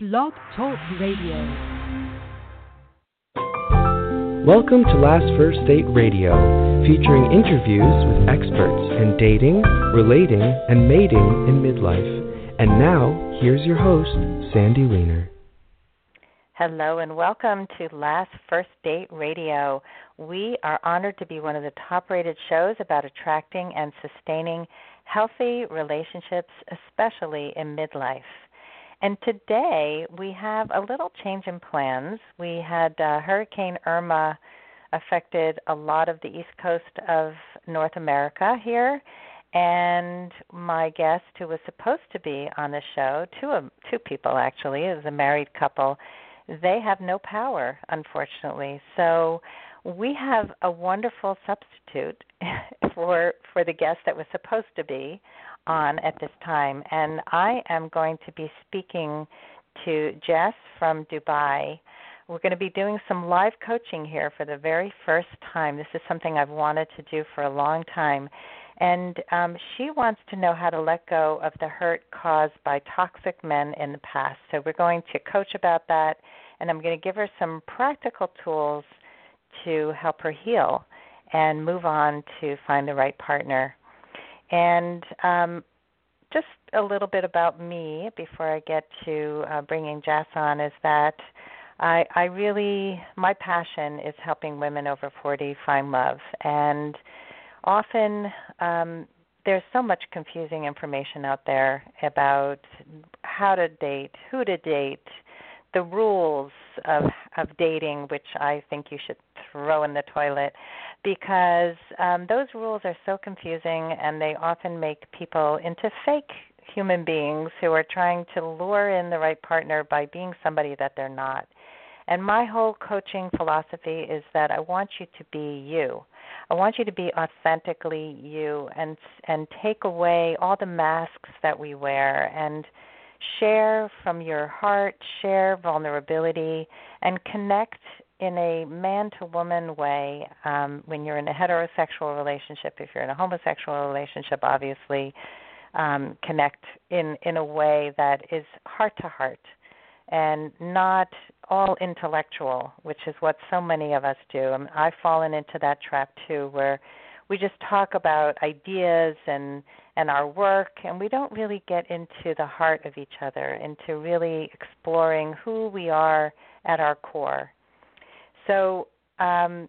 Blog Talk Radio. Welcome to Last First Date Radio, featuring interviews with experts in dating, relating, and mating in midlife. And now, here's your host, Sandy Weiner. Hello and welcome to Last First Date Radio. We are honored to be one of the top rated shows about attracting and sustaining healthy relationships, especially in midlife. And today we have a little change in plans. We had uh, Hurricane Irma affected a lot of the east coast of North America here, and my guest, who was supposed to be on the show, two of, two people actually, is a married couple. They have no power, unfortunately. So we have a wonderful substitute for for the guest that was supposed to be on at this time. And I am going to be speaking to Jess from Dubai. We're going to be doing some live coaching here for the very first time. This is something I've wanted to do for a long time. And um, she wants to know how to let go of the hurt caused by toxic men in the past. So we're going to coach about that, and I'm going to give her some practical tools to help her heal and move on to find the right partner. And um, just a little bit about me before I get to uh, bringing Jess on is that I, I really, my passion is helping women over 40 find love. And often um, there's so much confusing information out there about how to date, who to date, the rules of of dating, which I think you should throw in the toilet because um, those rules are so confusing and they often make people into fake human beings who are trying to lure in the right partner by being somebody that they're not. And my whole coaching philosophy is that I want you to be you. I want you to be authentically you and and take away all the masks that we wear and share from your heart, share vulnerability and connect in a man to woman way um, when you're in a heterosexual relationship if you're in a homosexual relationship obviously um, connect in in a way that is heart to heart and not all intellectual which is what so many of us do. I mean, I've fallen into that trap too where we just talk about ideas and and our work and we don't really get into the heart of each other into really exploring who we are at our core so um,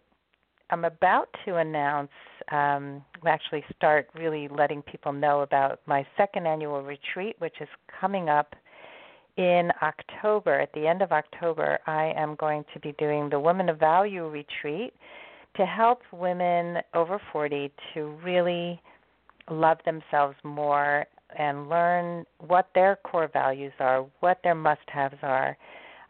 I'm about to announce, um, actually start really letting people know about my second annual retreat, which is coming up in October. At the end of October, I am going to be doing the Women of Value retreat to help women over 40 to really love themselves more and learn what their core values are, what their must haves are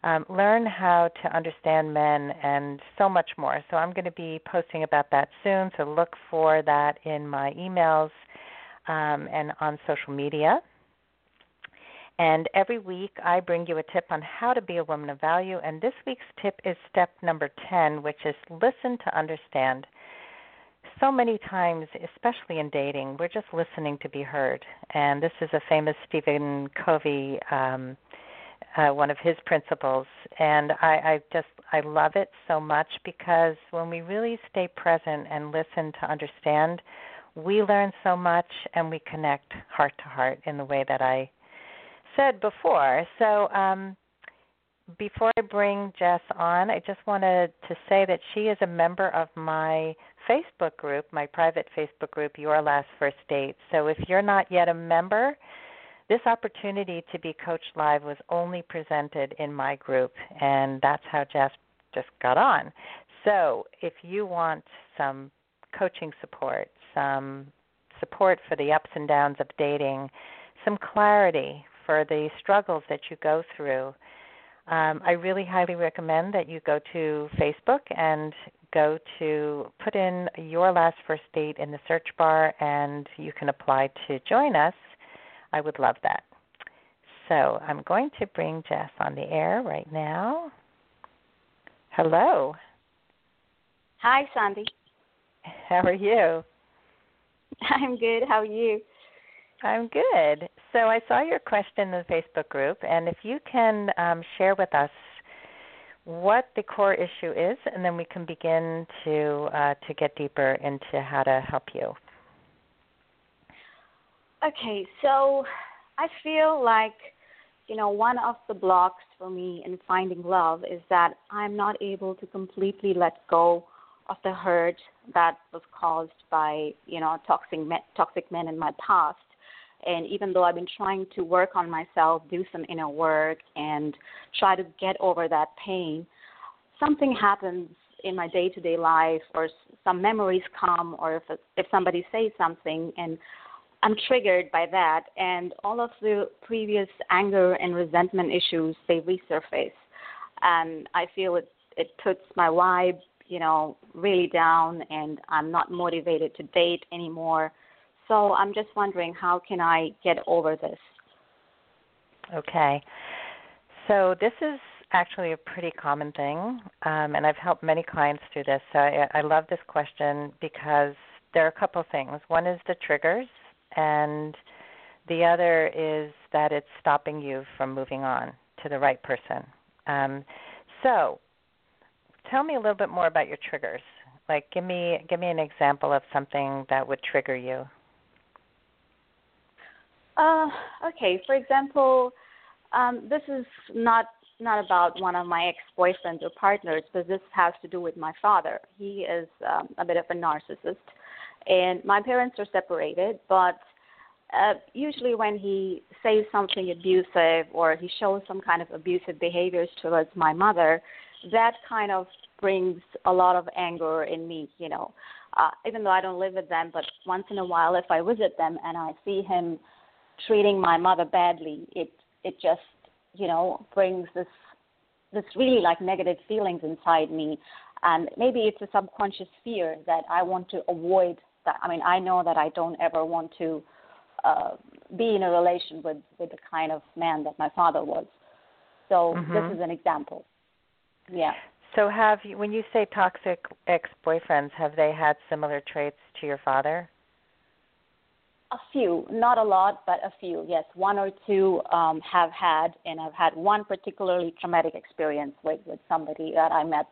um, learn how to understand men and so much more. So I'm going to be posting about that soon. So look for that in my emails um, and on social media. And every week I bring you a tip on how to be a woman of value. And this week's tip is step number 10, which is listen to understand. So many times, especially in dating, we're just listening to be heard. And this is a famous Stephen Covey um, uh, one of his principles, and I, I just I love it so much because when we really stay present and listen to understand, we learn so much and we connect heart to heart in the way that I said before. So um, before I bring Jess on, I just wanted to say that she is a member of my Facebook group, my private Facebook group, Your Last First Date. So if you're not yet a member, this opportunity to be coached live was only presented in my group, and that's how Jess just got on. So, if you want some coaching support, some support for the ups and downs of dating, some clarity for the struggles that you go through, um, I really highly recommend that you go to Facebook and go to put in your last first date in the search bar, and you can apply to join us I would love that. So I'm going to bring Jess on the air right now. Hello. Hi, Sandy. How are you? I'm good. How are you? I'm good. So I saw your question in the Facebook group, and if you can um, share with us what the core issue is, and then we can begin to uh, to get deeper into how to help you. Okay, so I feel like you know one of the blocks for me in finding love is that I'm not able to completely let go of the hurt that was caused by you know toxic men, toxic men in my past and even though I've been trying to work on myself, do some inner work, and try to get over that pain, something happens in my day to day life, or some memories come, or if, if somebody says something, and I'm triggered by that, and all of the previous anger and resentment issues they resurface, and I feel it it puts my vibe, you know, really down, and I'm not motivated to date anymore so I'm just wondering how can I get over this? Okay. So this is actually a pretty common thing, um, and I've helped many clients through this. So I, I love this question because there are a couple things. One is the triggers, and the other is that it's stopping you from moving on to the right person. Um, so, tell me a little bit more about your triggers. Like, give me give me an example of something that would trigger you. Uh, okay. For example, um, this is not not about one of my ex-boyfriends or partners, but this has to do with my father. He is um, a bit of a narcissist, and my parents are separated. But uh, usually, when he says something abusive or he shows some kind of abusive behaviors towards my mother, that kind of brings a lot of anger in me. You know, uh, even though I don't live with them, but once in a while, if I visit them and I see him treating my mother badly, it it just you know brings this this really like negative feelings inside me, and maybe it's a subconscious fear that I want to avoid. That I mean, I know that I don't ever want to uh, be in a relation with with the kind of man that my father was. So mm-hmm. this is an example. Yeah. So have you, when you say toxic ex-boyfriends, have they had similar traits to your father? A few, not a lot, but a few. Yes, one or two um, have had, and I've had one particularly traumatic experience with with somebody that I met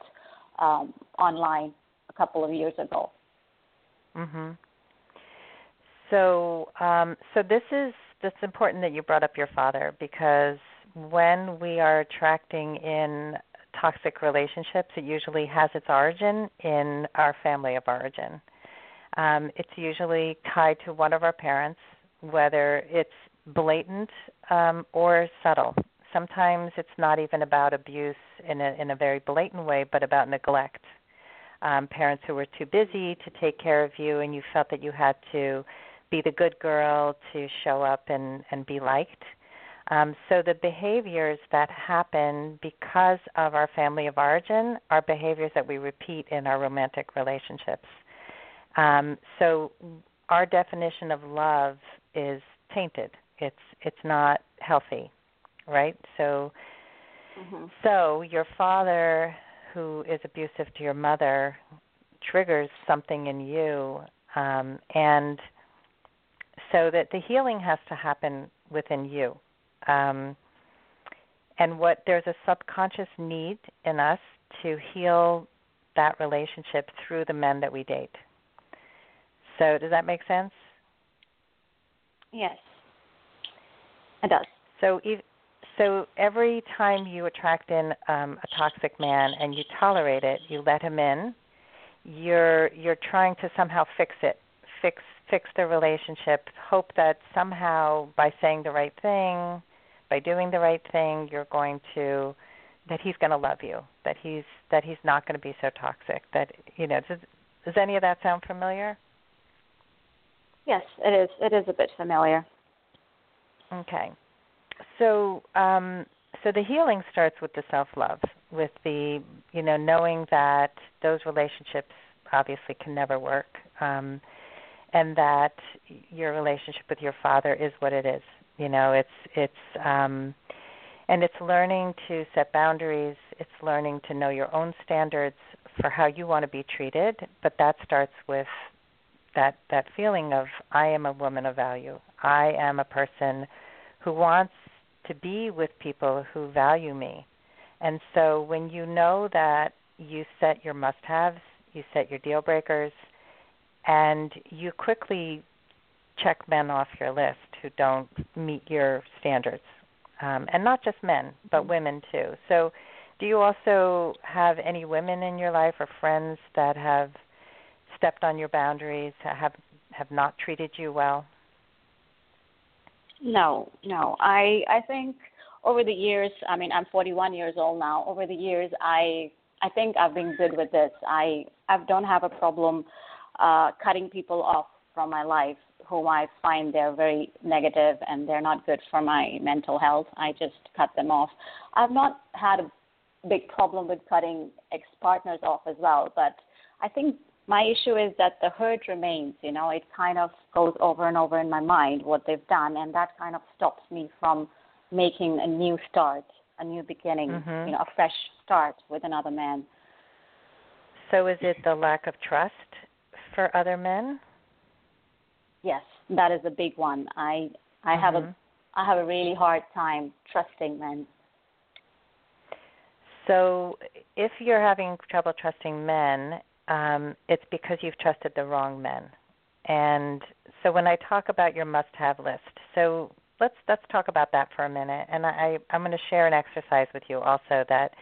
um, online a couple of years ago. Mhm. So, um, so this is that's important that you brought up your father because when we are attracting in toxic relationships, it usually has its origin in our family of origin. Um, it's usually tied to one of our parents, whether it's blatant um, or subtle. Sometimes it's not even about abuse in a, in a very blatant way, but about neglect. Um, parents who were too busy to take care of you, and you felt that you had to be the good girl to show up and, and be liked. Um, so the behaviors that happen because of our family of origin are behaviors that we repeat in our romantic relationships. Um, so our definition of love is tainted. It's it's not healthy, right? So mm-hmm. so your father who is abusive to your mother triggers something in you um, and so that the healing has to happen within you. Um, and what there's a subconscious need in us to heal that relationship through the men that we date. So does that make sense? Yes, it does. So if, so every time you attract in um, a toxic man and you tolerate it, you let him in. You're you're trying to somehow fix it, fix fix the relationship. Hope that somehow by saying the right thing, by doing the right thing, you're going to that he's going to love you. That he's that he's not going to be so toxic. That you know. Does, does any of that sound familiar? Yes, it is. It is a bit familiar. Okay. So, um, so the healing starts with the self-love, with the you know knowing that those relationships obviously can never work, um, and that your relationship with your father is what it is. You know, it's it's um, and it's learning to set boundaries. It's learning to know your own standards for how you want to be treated, but that starts with that that feeling of I am a woman of value. I am a person who wants to be with people who value me. And so when you know that you set your must-haves, you set your deal breakers, and you quickly check men off your list who don't meet your standards. Um, and not just men, but mm-hmm. women too. So, do you also have any women in your life or friends that have stepped on your boundaries, have have not treated you well? No, no. I I think over the years, I mean, I'm 41 years old now. Over the years, I I think I've been good with this. I I don't have a problem uh, cutting people off from my life whom I find they're very negative and they're not good for my mental health. I just cut them off. I've not had a big problem with cutting ex partners off as well, but I think my issue is that the hurt remains. You know, it kind of goes over and over in my mind what they've done, and that kind of stops me from making a new start, a new beginning, mm-hmm. you know, a fresh start with another man. So, is it the lack of trust for other men? Yes, that is a big one. I I mm-hmm. have a I have a really hard time trusting men. So, if you're having trouble trusting men, um, it's because you've trusted the wrong men. And so, when I talk about your must-have list, so let's let's talk about that for a minute. And I, I'm going to share an exercise with you also that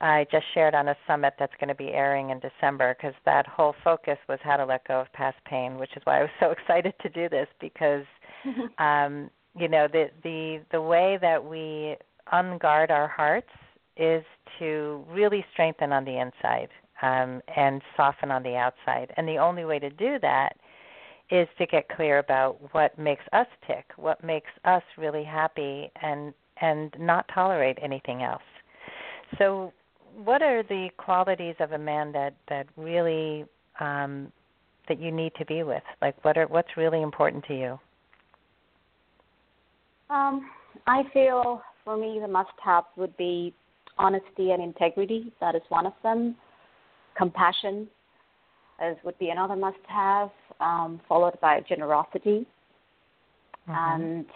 I just shared on a summit that's going to be airing in December because that whole focus was how to let go of past pain, which is why I was so excited to do this because um, you know the the the way that we unguard our hearts is to really strengthen on the inside um, and soften on the outside, and the only way to do that is to get clear about what makes us tick, what makes us really happy, and and not tolerate anything else. So, what are the qualities of a man that that really um, that you need to be with? Like, what are what's really important to you? Um, I feel for me the must-have would be honesty and integrity. That is one of them. Compassion as would be another must-have, um, followed by generosity mm-hmm. and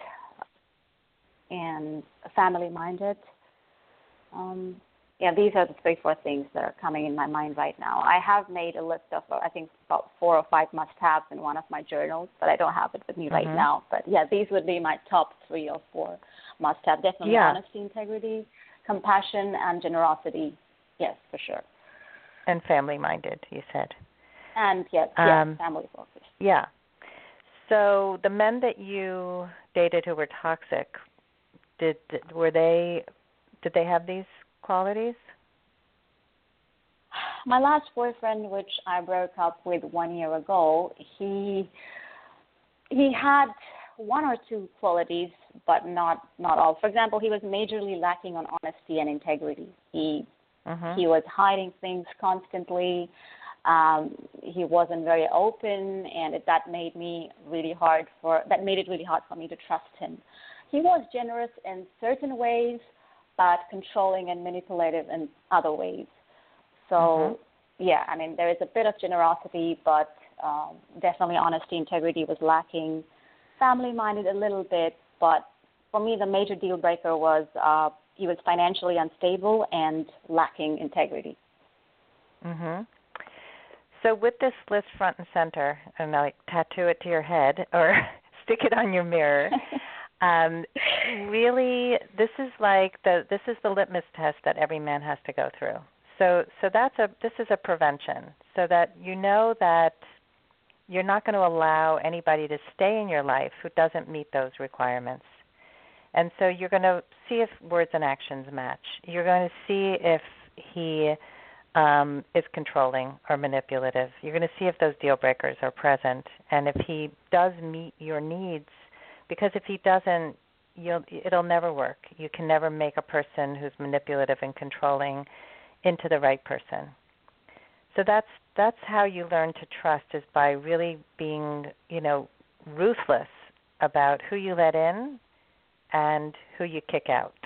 and family-minded. Um, yeah, these are the three, four things that are coming in my mind right now. I have made a list of, I think, about four or five must-haves in one of my journals, but I don't have it with me mm-hmm. right now. But yeah, these would be my top three or four must-have. Definitely yeah. honesty, integrity, compassion, and generosity. Yes, for sure. And family-minded, you said. And yes, um, yes, family focused. Yeah. So the men that you dated who were toxic, did were they did they have these qualities? My last boyfriend, which I broke up with one year ago, he he had one or two qualities, but not not all. For example, he was majorly lacking on honesty and integrity. He uh-huh. he was hiding things constantly. Um, he wasn't very open, and it, that made me really hard for that made it really hard for me to trust him. He was generous in certain ways, but controlling and manipulative in other ways. So, mm-hmm. yeah, I mean, there is a bit of generosity, but um, definitely honesty, integrity was lacking. Family minded a little bit, but for me, the major deal breaker was uh, he was financially unstable and lacking integrity. Mhm. So with this list front and center, and like tattoo it to your head or stick it on your mirror. um, really, this is like the this is the litmus test that every man has to go through. So so that's a this is a prevention, so that you know that you're not going to allow anybody to stay in your life who doesn't meet those requirements. And so you're going to see if words and actions match. You're going to see if he um, is controlling or manipulative. You're going to see if those deal breakers are present, and if he does meet your needs. Because if he doesn't, you'll it'll never work. You can never make a person who's manipulative and controlling into the right person. So that's that's how you learn to trust is by really being, you know, ruthless about who you let in and who you kick out.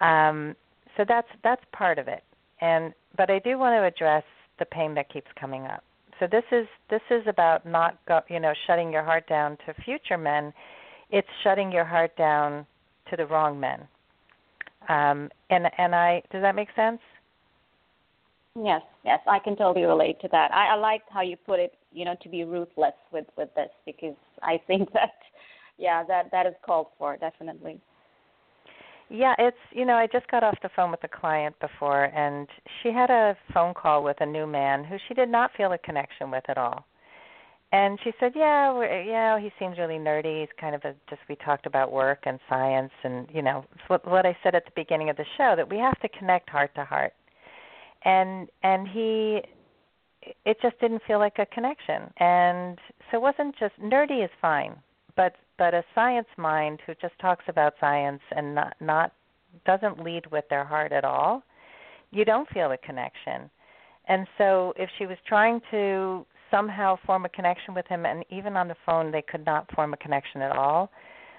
Um, so that's that's part of it. And but I do want to address the pain that keeps coming up. So this is this is about not go, you know shutting your heart down to future men. It's shutting your heart down to the wrong men. Um, and and I does that make sense? Yes, yes, I can totally relate to that. I, I like how you put it, you know, to be ruthless with with this because I think that, yeah, that that is called for definitely. Yeah, it's you know I just got off the phone with a client before, and she had a phone call with a new man who she did not feel a connection with at all. And she said, "Yeah, we're, know, he seems really nerdy. He's kind of a just we talked about work and science, and you know what, what I said at the beginning of the show that we have to connect heart to heart." And and he, it just didn't feel like a connection, and so it wasn't just nerdy is fine, but but a science mind who just talks about science and not not doesn't lead with their heart at all, you don't feel a connection. And so if she was trying to somehow form a connection with him and even on the phone they could not form a connection at all,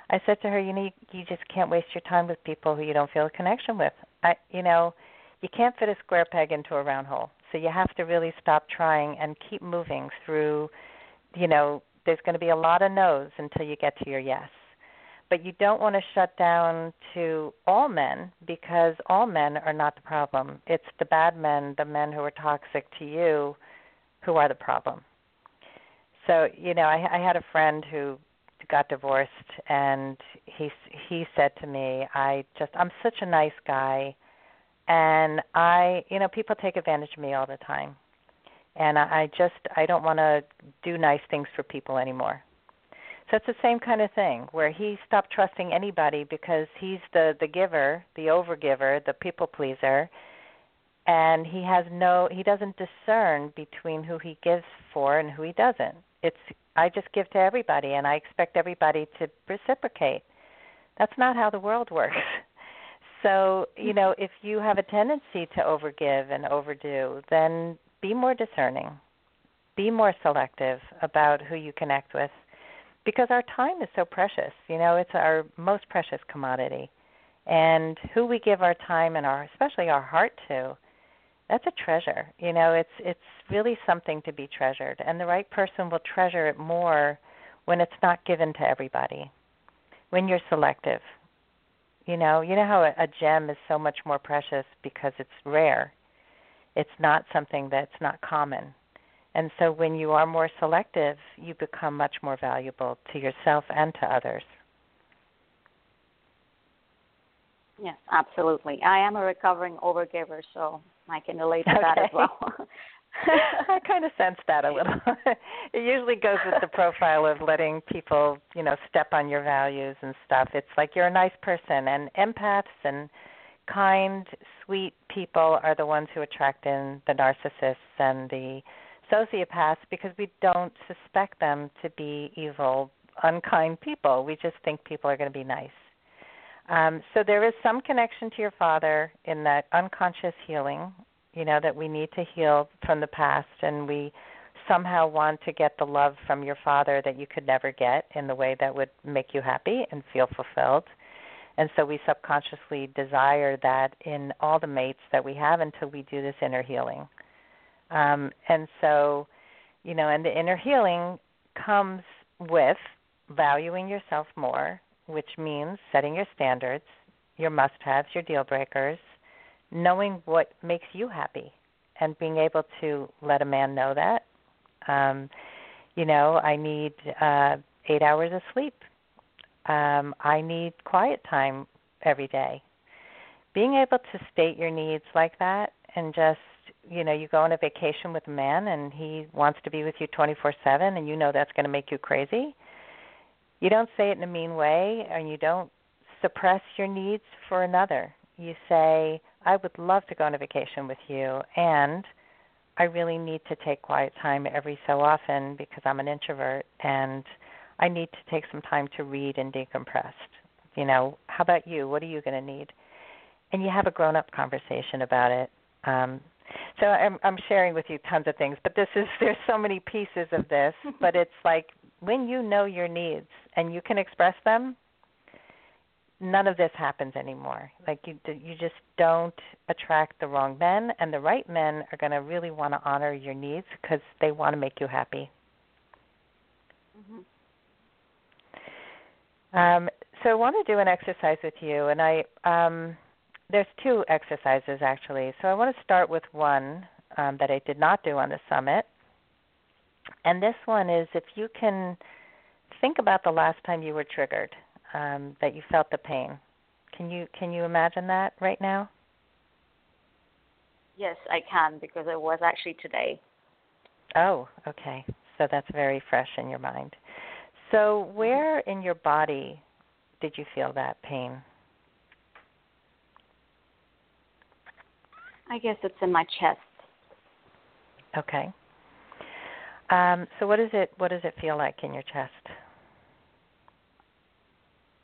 I said to her, you know, you, you just can't waste your time with people who you don't feel a connection with. I you know, you can't fit a square peg into a round hole. So you have to really stop trying and keep moving through, you know, there's going to be a lot of no's until you get to your yes. But you don't want to shut down to all men because all men are not the problem. It's the bad men, the men who are toxic to you, who are the problem. So, you know, I, I had a friend who got divorced and he he said to me, "I just I'm such a nice guy and I, you know, people take advantage of me all the time and I just I don't want to do nice things for people anymore. So it's the same kind of thing where he stopped trusting anybody because he's the the giver, the overgiver, the people pleaser, and he has no he doesn't discern between who he gives for and who he doesn't. It's I just give to everybody and I expect everybody to reciprocate. That's not how the world works. So, you know, if you have a tendency to overgive and overdo, then be more discerning, be more selective about who you connect with, because our time is so precious. You know, it's our most precious commodity, and who we give our time and our, especially our heart to, that's a treasure. You know, it's it's really something to be treasured, and the right person will treasure it more when it's not given to everybody. When you're selective, you know, you know how a, gem is so much more precious because it's rare it's not something that's not common. And so when you are more selective, you become much more valuable to yourself and to others. Yes, absolutely. I am a recovering overgiver, so I can relate to okay. that as well. I kind of sense that a little. it usually goes with the profile of letting people, you know, step on your values and stuff. It's like you're a nice person, and empaths and kind, sweet people are the ones who attract in the narcissists and the sociopaths because we don't suspect them to be evil, unkind people. We just think people are going to be nice. Um, so there is some connection to your father in that unconscious healing, you know, that we need to heal from the past, and we somehow want to get the love from your father that you could never get in the way that would make you happy and feel fulfilled. And so we subconsciously desire that in all the mates that we have until we do this inner healing. Um, and so, you know, and the inner healing comes with valuing yourself more, which means setting your standards, your must haves, your deal breakers, knowing what makes you happy, and being able to let a man know that. Um, you know, I need uh, eight hours of sleep um, I need quiet time every day. Being able to state your needs like that and just, you know, you go on a vacation with a man and he wants to be with you 24 7 and you know that's going to make you crazy. You don't say it in a mean way and you don't suppress your needs for another. You say, I would love to go on a vacation with you and I really need to take quiet time every so often because I'm an introvert and I need to take some time to read and decompress. You know, how about you? What are you going to need? And you have a grown up conversation about it. Um, so I'm, I'm sharing with you tons of things, but this is there's so many pieces of this. but it's like when you know your needs and you can express them, none of this happens anymore. Like you you just don't attract the wrong men and the right men are going to really want to honor your needs cuz they want to make you happy. Mm-hmm. Um, so I want to do an exercise with you and I um, there's two exercises actually. So I want to start with one um, that I did not do on the summit. And this one is if you can think about the last time you were triggered, um, that you felt the pain. Can you can you imagine that right now? Yes, I can because it was actually today. Oh, okay. So that's very fresh in your mind. So where in your body did you feel that pain? I guess it's in my chest. Okay. Um, so what does it what does it feel like in your chest?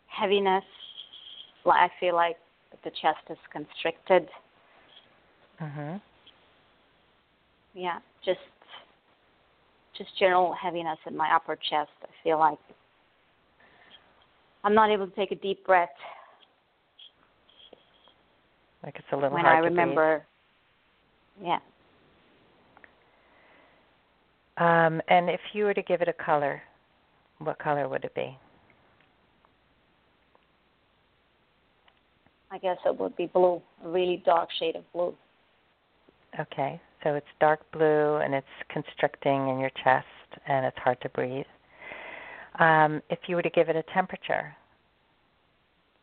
Heaviness. I feel like the chest is constricted. Mhm. Yeah, just just general heaviness in my upper chest. I feel like I'm not able to take a deep breath. Like it's a little when hard I to remember. Yeah. Um, and if you were to give it a color, what color would it be? I guess it would be blue, a really dark shade of blue. Okay, so it's dark blue and it's constricting in your chest and it's hard to breathe. Um, if you were to give it a temperature,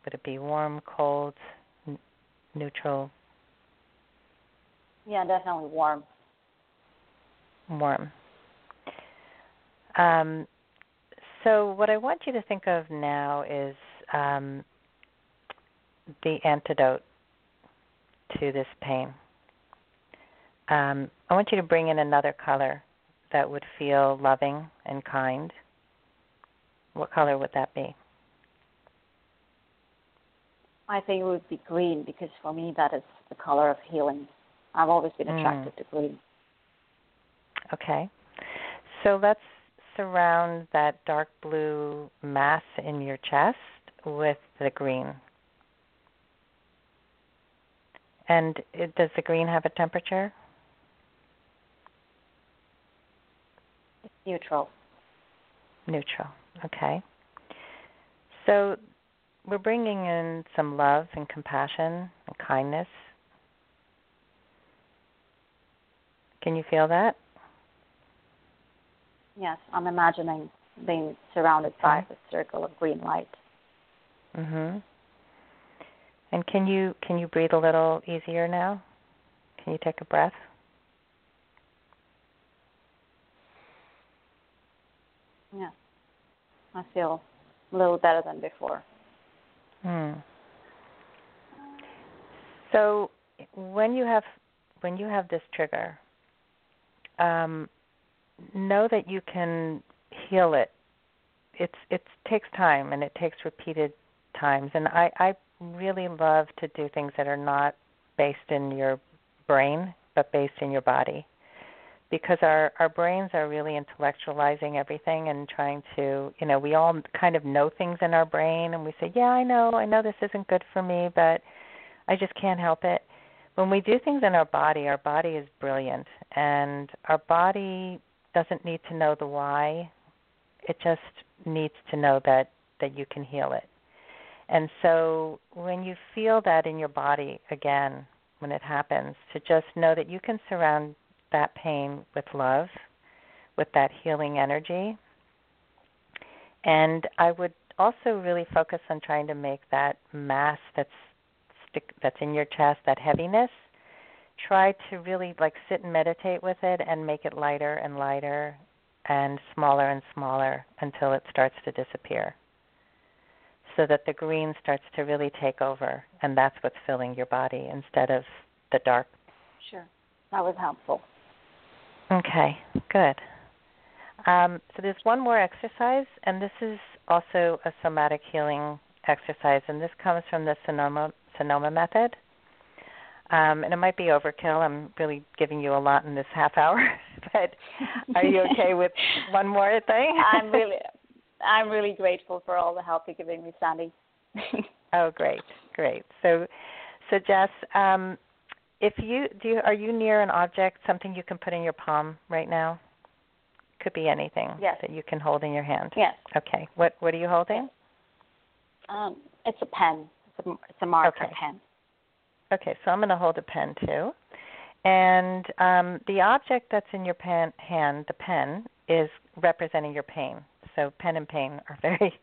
would it be warm, cold, n- neutral? Yeah, definitely warm. Warm. Um, so, what I want you to think of now is um, the antidote to this pain. Um, I want you to bring in another color that would feel loving and kind. What color would that be? I think it would be green because for me that is the color of healing. I've always been Mm. attracted to green. Okay. So let's surround that dark blue mass in your chest with the green. And it, does the green have a temperature? Neutral. Neutral. Okay. So we're bringing in some love and compassion and kindness. Can you feel that? Yes, I'm imagining being surrounded by a circle of green light. Mhm. And can you can you breathe a little easier now? Can you take a breath? Yeah. I feel a little better than before. Hmm. So when you have when you have this trigger, um, know that you can heal it. It's it takes time and it takes repeated times. And I I really love to do things that are not based in your brain but based in your body because our our brains are really intellectualizing everything and trying to you know we all kind of know things in our brain and we say yeah i know i know this isn't good for me but i just can't help it. When we do things in our body our body is brilliant and our body doesn't need to know the why. It just needs to know that that you can heal it. And so when you feel that in your body again when it happens to just know that you can surround that pain with love, with that healing energy. And I would also really focus on trying to make that mass that's stick that's in your chest, that heaviness, try to really like sit and meditate with it and make it lighter and lighter and smaller and smaller until it starts to disappear. So that the green starts to really take over and that's what's filling your body instead of the dark Sure. That was helpful. Okay, good. Um, so there's one more exercise, and this is also a somatic healing exercise, and this comes from the Sedona Sedona method. Um, and it might be overkill. I'm really giving you a lot in this half hour, but are you okay with one more thing? I'm really I'm really grateful for all the help you're giving me, Sandy. Oh, great, great. So, so Jess, um, if you do, you, are you near an object, something you can put in your palm right now? Could be anything yes. that you can hold in your hand. Yes. Okay. What What are you holding? Um, it's a pen. It's a, it's a marker Okay. pen. Okay, so I'm going to hold a pen too. And um, the object that's in your pen, hand, the pen, is representing your pain. So pen and pain are very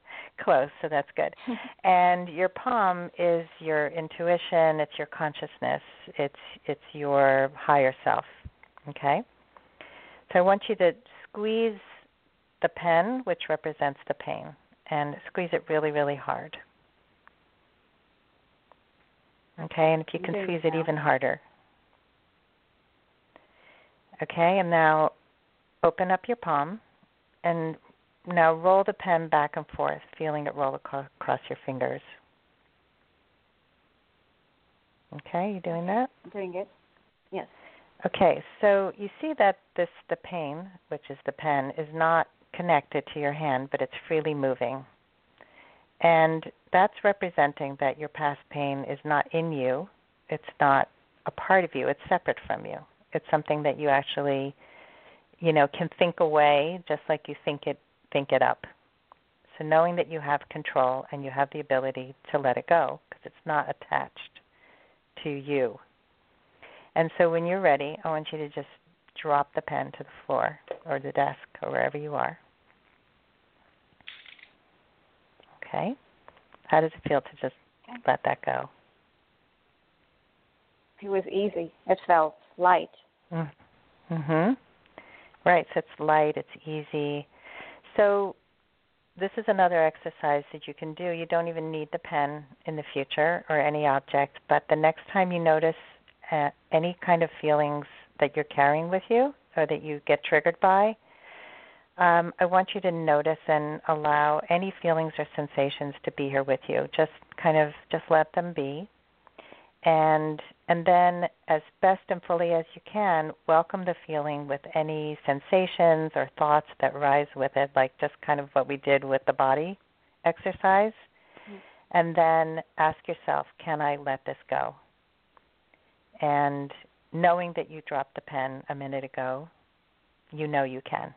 close, so that's good. and your palm is your intuition, it's your consciousness, it's it's your higher self. Okay? So I want you to squeeze the pen, which represents the pain, and squeeze it really, really hard. Okay, and if you can There you squeeze it even harder. Okay, and now open up your palm and now roll the pen back and forth, feeling it roll across your fingers. Okay, you doing that? I'm doing it. Yes. Okay, so you see that this the pain, which is the pen, is not connected to your hand, but it's freely moving. And that's representing that your past pain is not in you. It's not a part of you. It's separate from you. It's something that you actually, you know, can think away just like you think it think it up. So knowing that you have control and you have the ability to let it go because it's not attached to you. And so when you're ready, I want you to just drop the pen to the floor or the desk or wherever you are. Okay? How does it feel to just let that go? It was easy. It felt light. Mhm. Right, so it's light, it's easy. So this is another exercise that you can do. You don't even need the pen in the future or any object, but the next time you notice uh, any kind of feelings that you're carrying with you or that you get triggered by, um, I want you to notice and allow any feelings or sensations to be here with you. Just kind of just let them be and and then as best and fully as you can welcome the feeling with any sensations or thoughts that rise with it like just kind of what we did with the body exercise. Mhm. and then ask yourself can i let this go? And knowing that you dropped the pen a minute ago you know you can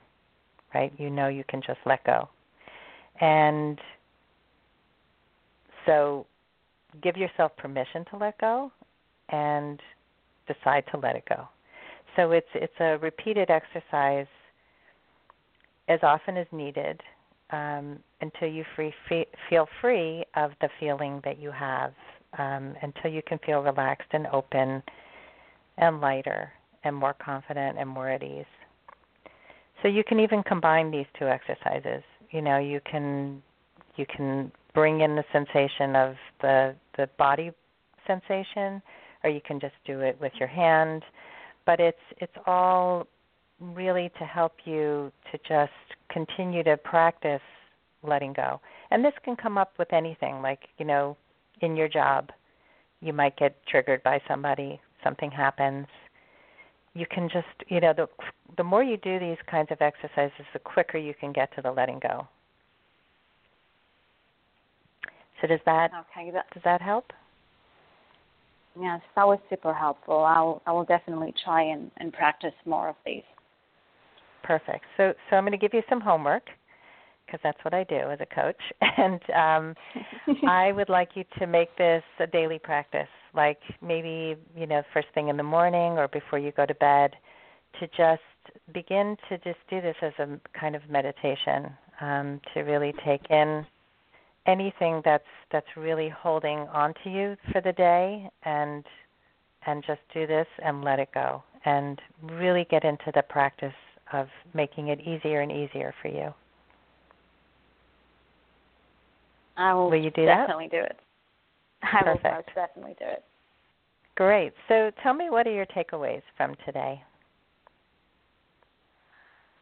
right? You know you can just let go. And so give yourself permission to let go and decide to let it go. So it's it's a repeated exercise as often as needed um, until you free, fe- feel free of the feeling that you have, um, until you can feel relaxed and open and lighter and more confident and more at ease. So you can even combine these two exercises. You know, you can you can bring in the sensation of the the body sensation or you can just do it with your hand but it's it's all really to help you to just continue to practice letting go and this can come up with anything like you know in your job you might get triggered by somebody something happens you can just you know the the more you do these kinds of exercises the quicker you can get to the letting go so does that Okay. That, does that help? Yes, that was super helpful. I will I will definitely try and, and practice more of these. Perfect. So so I'm going to give you some homework because that's what I do as a coach, and um, I would like you to make this a daily practice, like maybe you know first thing in the morning or before you go to bed, to just begin to just do this as a kind of meditation um, to really take in anything that's that's really holding on to you for the day and and just do this and let it go and really get into the practice of making it easier and easier for you. I will, Will you do that? definitely do it. I will Perfect. most definitely do it. Great. So tell me what are your takeaways from today?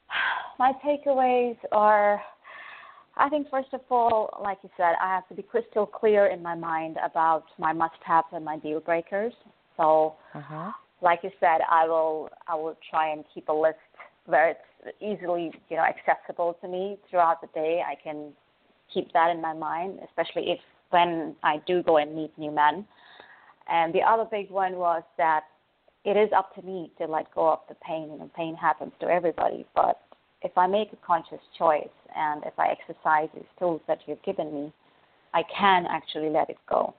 My takeaways are I think first of all, like you said, I have to be crystal clear in my mind about my must haves and my deal breakers. So Uh-huh. like you said, I will I will try and keep a list where it's easily, you know, accessible to me throughout the day. I can keep that in my mind, especially if when I do go and meet new men. And the other big one was that it is up to me to let go of the pain. You know, pain happens to everybody, but if I make a conscious choice and if I exercise these tools that you've given me, I can actually let it go.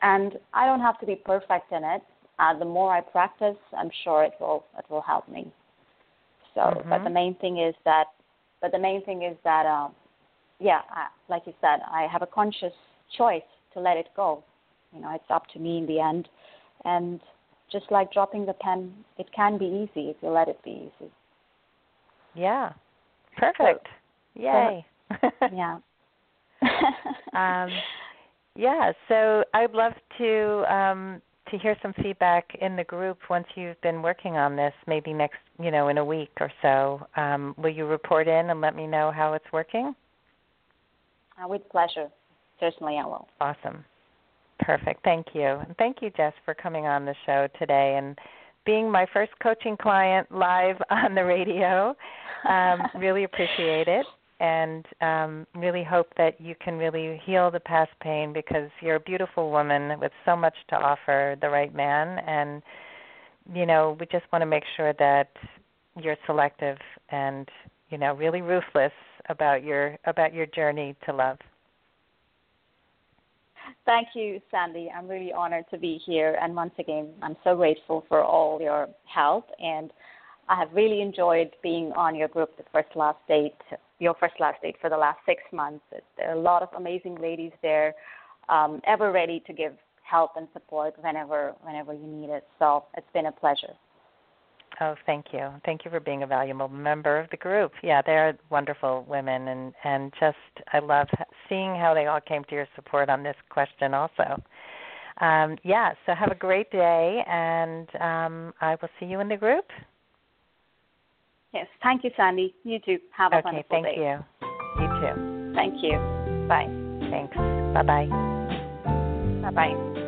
And I don't have to be perfect in it. Uh, the more I practice, I'm sure it will it will help me. So, mm-hmm. but the main thing is that, but the main thing is that, um, yeah, I, like you said, I have a conscious choice to let it go. You know, it's up to me in the end, and just like dropping the pen, it can be easy if you let it be easy. Yeah. Perfect. So, Yay. So, yeah. um, yeah, so I'd love to um, to hear some feedback in the group once you've been working on this, maybe next, you know, in a week or so. Um, will you report in and let me know how it's working? Uh, with pleasure. Certainly, I will. Awesome. Perfect. Thank you. And thank you, Jess, for coming on the show today and being my first coaching client live on the radio. Um, really appreciate it and um, really hope that you can really heal the past pain because you're a beautiful woman with so much to offer the right man and you know we just want to make sure that you're selective and you know really ruthless about your about your journey to love Thank you, Sandy. I'm really honored to be here. And once again, I'm so grateful for all your help. And I have really enjoyed being on your group, the first last date, your first last date for the last six months. There are a lot of amazing ladies there, um, ever ready to give help and support whenever whenever you need it. So it's been a pleasure. Oh, thank you. Thank you for being a valuable member of the group. Yeah, they're wonderful women, and and just I love seeing how they all came to your support on this question. Also, um, yeah. So have a great day, and um, I will see you in the group. Yes, thank you, Sandy. You too. Have a okay, wonderful thank day. Thank you. You too. Thank you. Bye. Thanks. Bye bye. Bye bye.